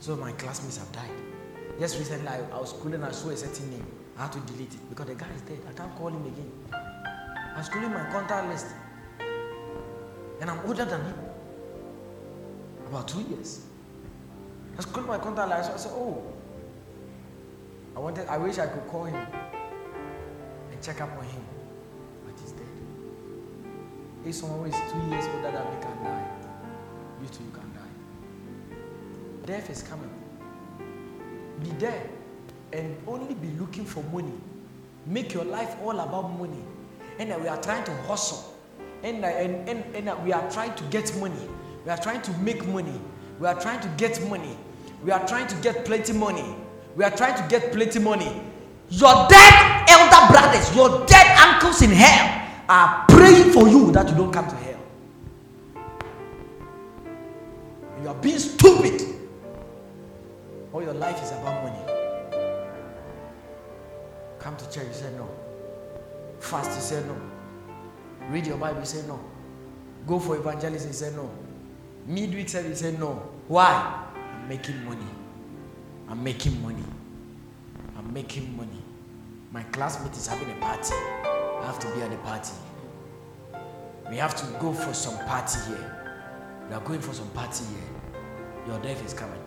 [SPEAKER 1] Some of my classmates have died. Just recently, I, I was schooling, I saw a certain name. I had to delete it because the guy is dead. I can't call him again. I was calling my contact list. And I'm older than him. About two years. I was calling my contact list. I said, Oh, I wanted, I wish I could call him and check up on him. If someone is two years older than me can die, you too you can die. Death is coming. Be there and only be looking for money. Make your life all about money. And we are trying to hustle. And, and, and, and we are trying to get money. We are trying to make money. We are trying to get money. We are trying to get plenty money. We are trying to get plenty money. Your dead elder brothers, your dead uncles in hell are praying for you that you don't come to hell. You are being stupid. All your life is about money. Come to church, you say no. Fast, you say no. Read your Bible, you say no. Go for evangelism, you say no. Midweek service, you say no. Why? I'm making money. I'm making money. I'm making money. My classmate is having a party. Have to be at the party. We have to go for some party here. We are going for some party here. Your death is coming.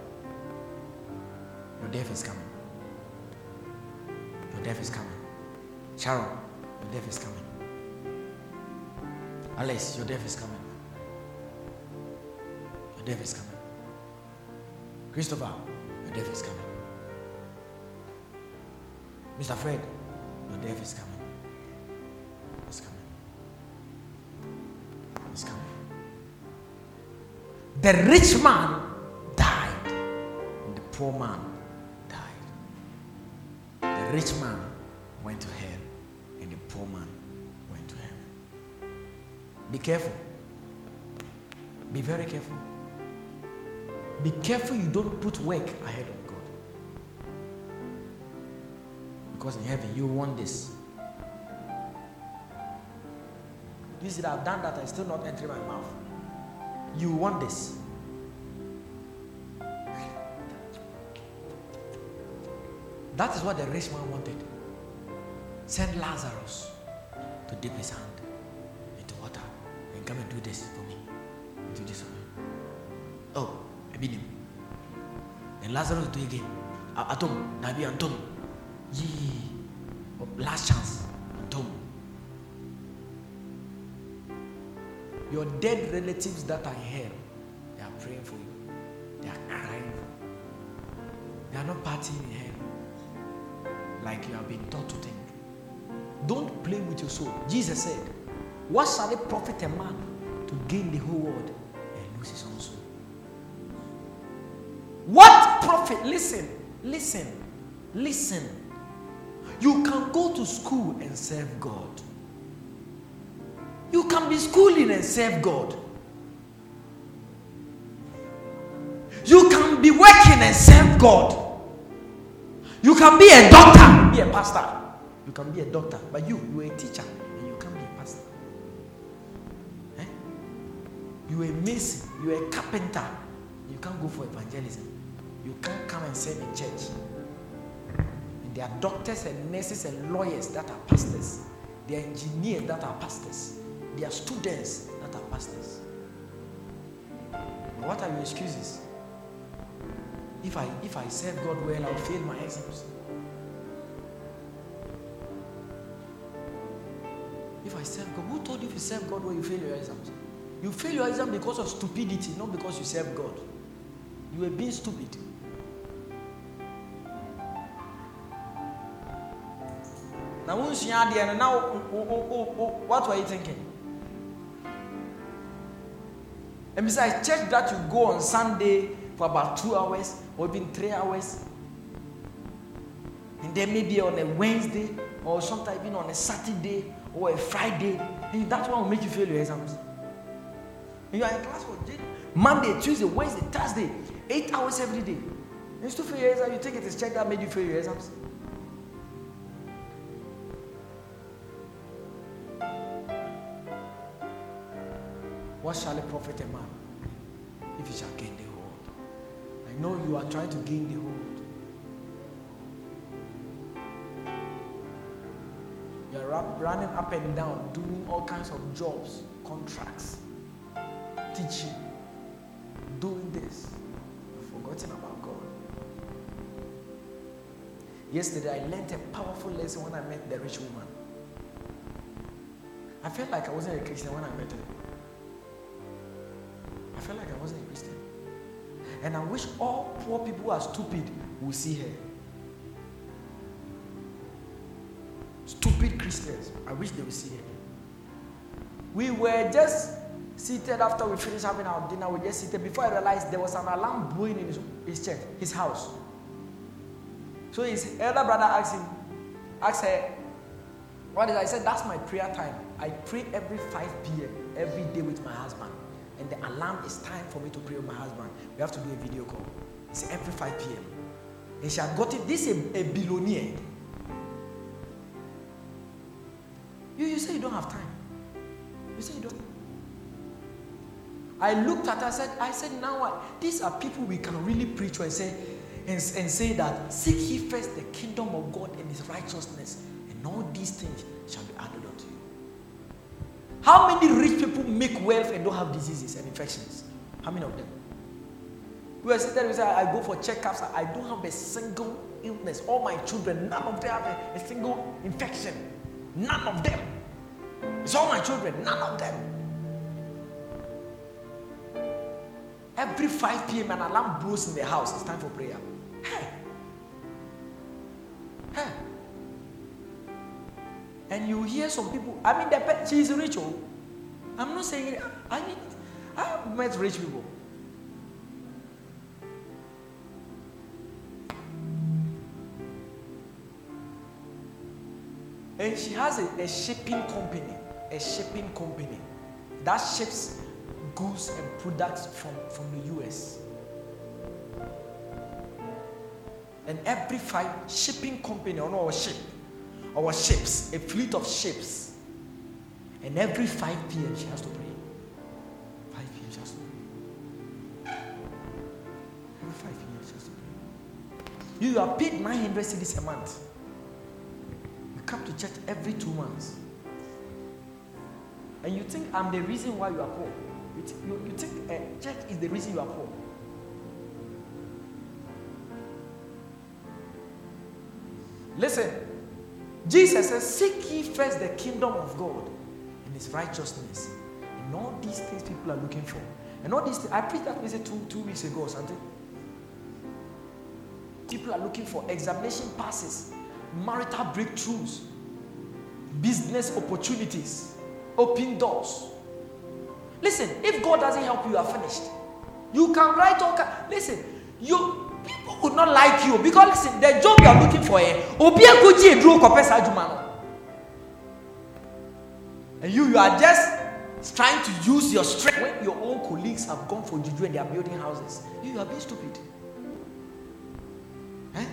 [SPEAKER 1] Your death is coming. Your death is coming. Sharon, your death is coming. Alice, your death is coming. Your death is coming. Christopher, your death is coming. Mr. Fred, your death is coming. It's coming. The rich man died, and the poor man died. The rich man went to hell and the poor man went to heaven. Be careful. Be very careful. Be careful you don't put work ahead of God. Because in heaven, you want this. You see, I've done that, I still not entering my mouth. You want this. That is what the rich man wanted. Send Lazarus to dip his hand into water and come and do this for me. Do this for me. Oh, I beat him. Then Lazarus do again. Atom, Nabi Antom. Yee. Last chance. Your dead relatives that are here, they are praying for you. They are crying. They are not partying in heaven like you have been taught to think. Don't play with your soul. Jesus said, What shall it profit a man to gain the whole world and lose his own soul? What profit? Listen, listen, listen. You can go to school and serve God. Can be schooling and serve God. You can be working and serve God. You can be a doctor, be a pastor. You can be a doctor, but you, you are a teacher and you can't be a pastor. Eh? You are a mason, you are a carpenter. You can't go for evangelism. You can't come and serve in church. And there are doctors and nurses and lawyers that are pastors. There are engineers that are pastors. There are students that are pastors. What are your excuses? If I if I serve God well, I'll fail my exams. If I serve God, who told you if you serve God well, you fail your exams? You fail your exam because of stupidity, not because you serve God. You were being stupid. Now, are there, now oh, oh, oh, what were you thinking? And besides, church that you go on Sunday for about two hours or even three hours, and then maybe on a Wednesday or sometimes even on a Saturday or a Friday, and that one will make you fail your exams. And you are in class for Monday, Tuesday, Wednesday, Thursday, eight hours every day. You still fail your exams, you think it is check that made you fail your exams. What shall it profit a man if he shall gain the world? I know you are trying to gain the world. You are running up and down, doing all kinds of jobs, contracts, teaching, doing this. You've forgotten about God. Yesterday, I learned a powerful lesson when I met the rich woman. I felt like I wasn't a Christian when I met her. I felt like I wasn't a Christian. And I wish all poor people who are stupid will see her. Stupid Christians. I wish they would see her. We were just seated after we finished having our dinner. We just seated. Before I realized there was an alarm blowing in his, his church, his house. So his elder brother asked him, asked her, what is that? I said, that's my prayer time. I pray every 5 p.m. every day with my husband and the alarm is time for me to pray with my husband. We have to do a video call. It's every 5 p.m. And she had got it. This is a, a billionaire. You, you say you don't have time. You say you don't. I looked at her, I said, I said, now what? These are people we can really preach to and say, and, and say that seek ye first the kingdom of God and his righteousness, and all these things shall be added. How many rich people make wealth and don't have diseases and infections? How many of them? We are sitting there, I go for checkups, I don't have a single illness. All my children, none of them have a, a single infection. None of them. It's all my children, none of them. Every 5 p.m., an alarm blows in the house. It's time for prayer. Hey. And you hear some people, I mean, the, she's rich. Oh. I'm not saying. I mean, I've met rich people. And she has a, a shipping company, a shipping company that ships goods and products from, from the US. And every five shipping company on our ship, our ships, a fleet of ships, and every 5 p.m. she has to pray. 5 p.m. she has to pray. Every 5 p.m. she has to pray. You are paid 900 cedis a month. You come to church every two months. And you think I'm the reason why you are poor. You, th- you, you think uh, church is the reason you are poor. Listen, Jesus says, Seek ye first the kingdom of God and his righteousness. And all these things people are looking for. And all these things, I preached that message two, two weeks ago or something. People are looking for examination passes, marital breakthroughs, business opportunities, open doors. Listen, if God doesn't help you, you are finished. You can write all kind. Listen, you would not like you because listen, the job you are looking for, eh, obi akuji eduro kopesa adwuma And you, you are just trying to use your strength when your own colleagues have gone for juju and they are building houses. You, you are being stupid. Eh?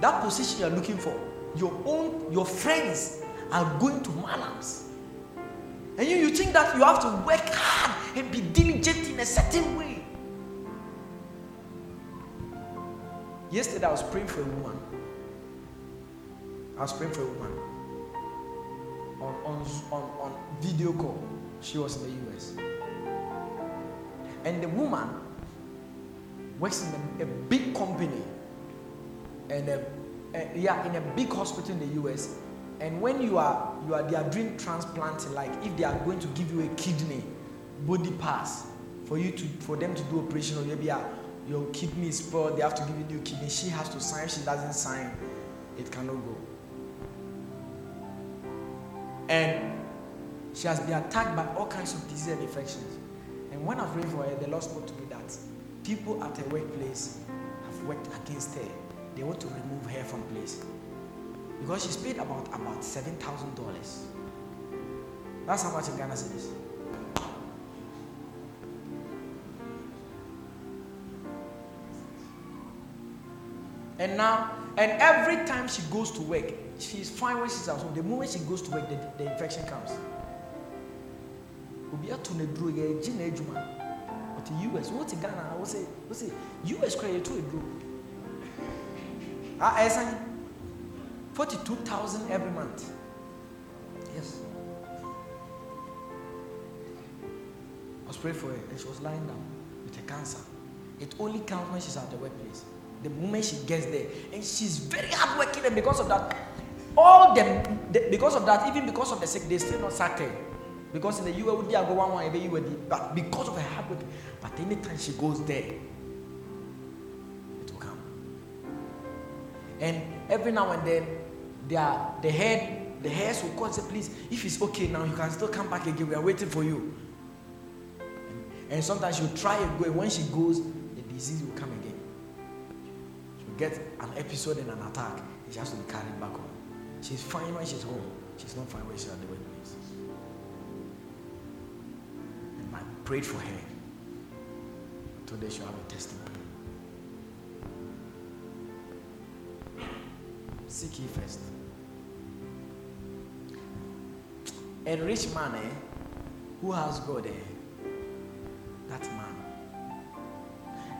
[SPEAKER 1] That position you are looking for, your own, your friends are going to malams. And you, you think that you have to work hard and be diligent in a certain way. Yesterday I was praying for a woman. I was praying for a woman on, on, on, on video call. She was in the US. And the woman works in a, a big company and a, a, yeah, in a big hospital in the US. And when you are you are they are doing transplanting, like if they are going to give you a kidney body pass for you to for them to do operation or maybe your kidney is spoiled, they have to give you new kidney. She has to sign. She doesn't sign, it cannot go. And she has been attacked by all kinds of diseases and infections. And when I prayed for her, the Lord spoke to me that people at her workplace have worked against her. They want to remove her from place because she's paid about about seven thousand dollars. That's how much in Ghana cedis. And now, and every time she goes to work, she's fine when she's at home. The moment she goes to work, the, the infection comes. Obi ato ne duro yɛ gye na adwuma. Ɔte US, wɔte Ghana, wɔsɛ wɔsɛ US kura yɛ to eduro. Ah, ɛsan. 42,000 every month. Yes. I was praying for her and she was lying down with a cancer. It only counts when she's at the workplace. The moment she gets there. And she's very hardworking and because of that, all them, the, because of that, even because of the sick, they still not sack. Because in the be a go one one every but because of her hard work. But anytime she goes there, it will come. And every now and then, they are, the head, the hairs will call and say, please, if it's okay now, you can still come back again. We are waiting for you. And, and sometimes she'll try and go, and when she goes, the disease will come again. Get an episode and an attack, she has to be carried back home. She's fine when she's home. She's not fine when she's at the workplace. And I prayed for her. Today she'll have a testimony. Seek ye first. A rich man, eh, who has God, eh, that man.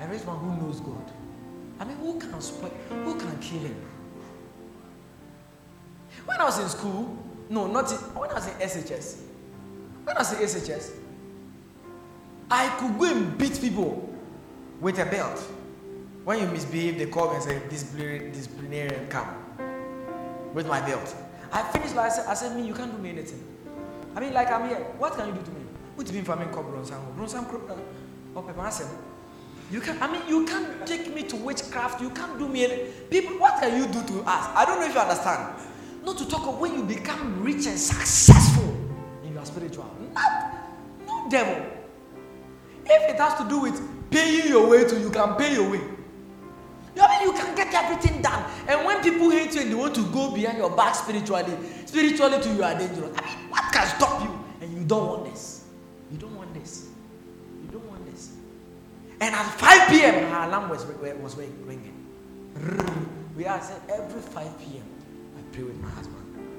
[SPEAKER 1] A rich man who knows God. Who can spoil, who can kill him? When I was in school, no, not in, when I was in SHS. When I was in SHS, I could go and beat people with a belt. When you misbehave, they call me and say, disciplinarian come with my belt. I finished, but I I said, me, you can't do me anything. I mean, like I'm here. What can you do to me? What do you mean for me, Bronson? Bronson, oh, Papa, I said, you can. I mean, you can't take me to witchcraft. You can't do me any. People, what can you do to us? I don't know if you understand. Not to talk of when you become rich and successful in your spiritual. Not, no devil. If it has to do with paying your way to, you can pay your way. You mean you can get everything done. And when people hate you and they want to go behind your back spiritually, spiritually to you are dangerous. I mean, what can stop you? And you don't want this. You don't want this. And at 5 p.m., her alarm was, was ringing. We are said every 5 p.m. I pray with my husband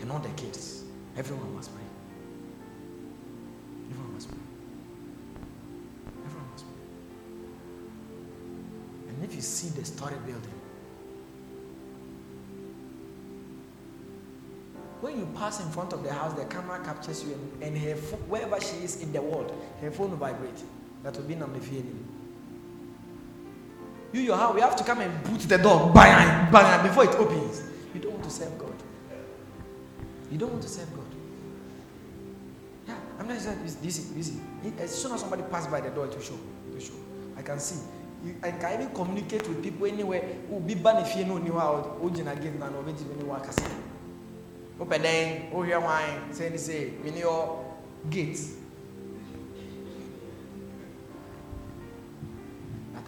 [SPEAKER 1] and all the kids. Everyone must pray. Everyone must pray. Everyone must pray. And if you see the story building, when you pass in front of the house, the camera captures you, and, and her wherever she is in the world, her phone will vibrate. That will be Namdefieni. You, your house, we have to come and boot the door, bang, bang, before it opens. You don't want to serve God. You don't want to serve God. Yeah, I'm not saying this. This, as soon as somebody passes by the door, it will show. It will show. I can see. You, I can even communicate with people anywhere who be banned if you know new how origin again and maybe when you work open then oh here wine say say when your gates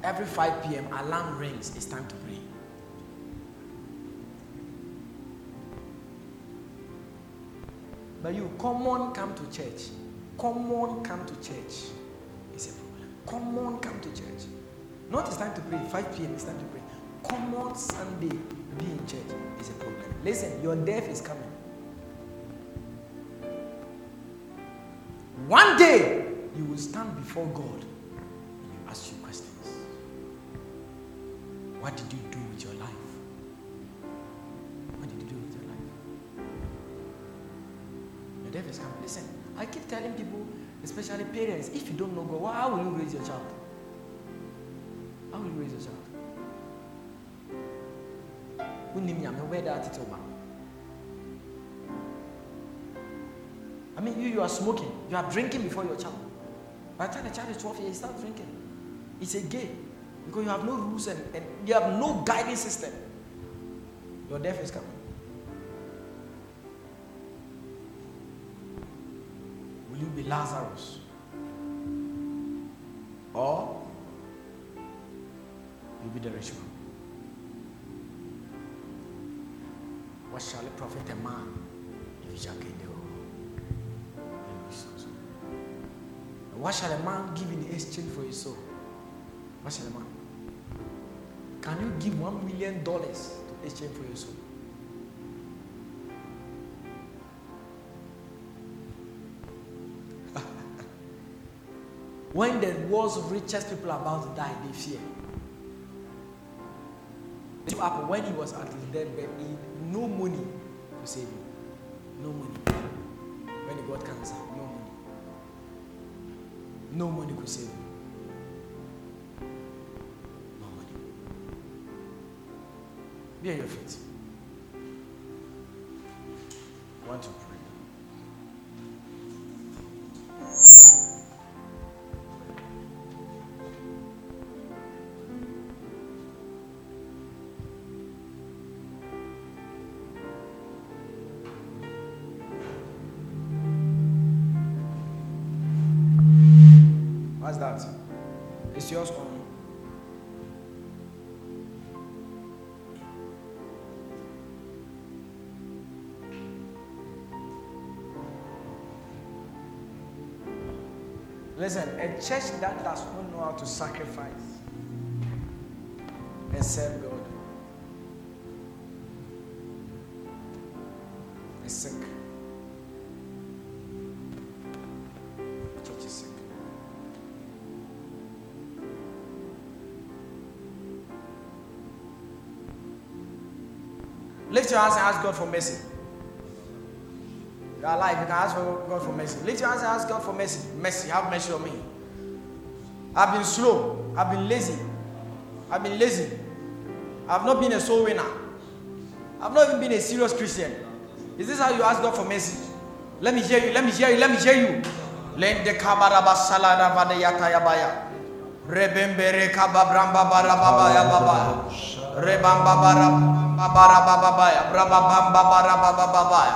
[SPEAKER 1] every 5 p.m. alarm rings it's time to pray But you, come on, come to church. Come on, come to church. It's a problem. Come on, come to church. Not it's time to pray. 5 p.m. it's time to pray. Come on Sunday, be in church. It's a problem. Listen, your death is coming. One day, you will stand before God and ask you questions. What did you do with your life? What did you do with your life? Your death is coming. Listen, I keep telling people, especially parents, if you don't know God, how will you raise your child? How will you raise your child? Where that? I mean, you, you are smoking, you are drinking before your child. By the time the child is 12 years, he starts drinking. It's a game because you have no rules and, and you have no guiding system. Your death is coming. Will you be Lazarus? Or you'll be the rich man? What shall it profit a man if he shall gain the world? What shall a man give in exchange for his soul? What shall a man? Can you give one million dollars to exchange for your soul? When the world's richest people are about to die, they fear. This happened when he was at his deathbed. He, had no money to save him. No money. When he got cancer, no money. No money could save him. Be on your feet. I want to pray. What's that? It's yours Listen, a church that does not know how to sacrifice and serve God is sick. Lift your hands and ask God for mercy. You are alive, you can ask for God for mercy. Lift your hands and ask God for mercy. Mercy, have mercy on me. I've been slow, I've been lazy, I've been lazy. I've not been a soul winner. I've not even been a serious Christian. Is this how you ask God for mercy? Let me hear you, let me hear you, let me hear you. Lende kabaraba salada vadeyata yabaya. Rebembere kababramba barababa yababa. Rebamba barababa. Babara Bababaya, Brababamba Barabababaya.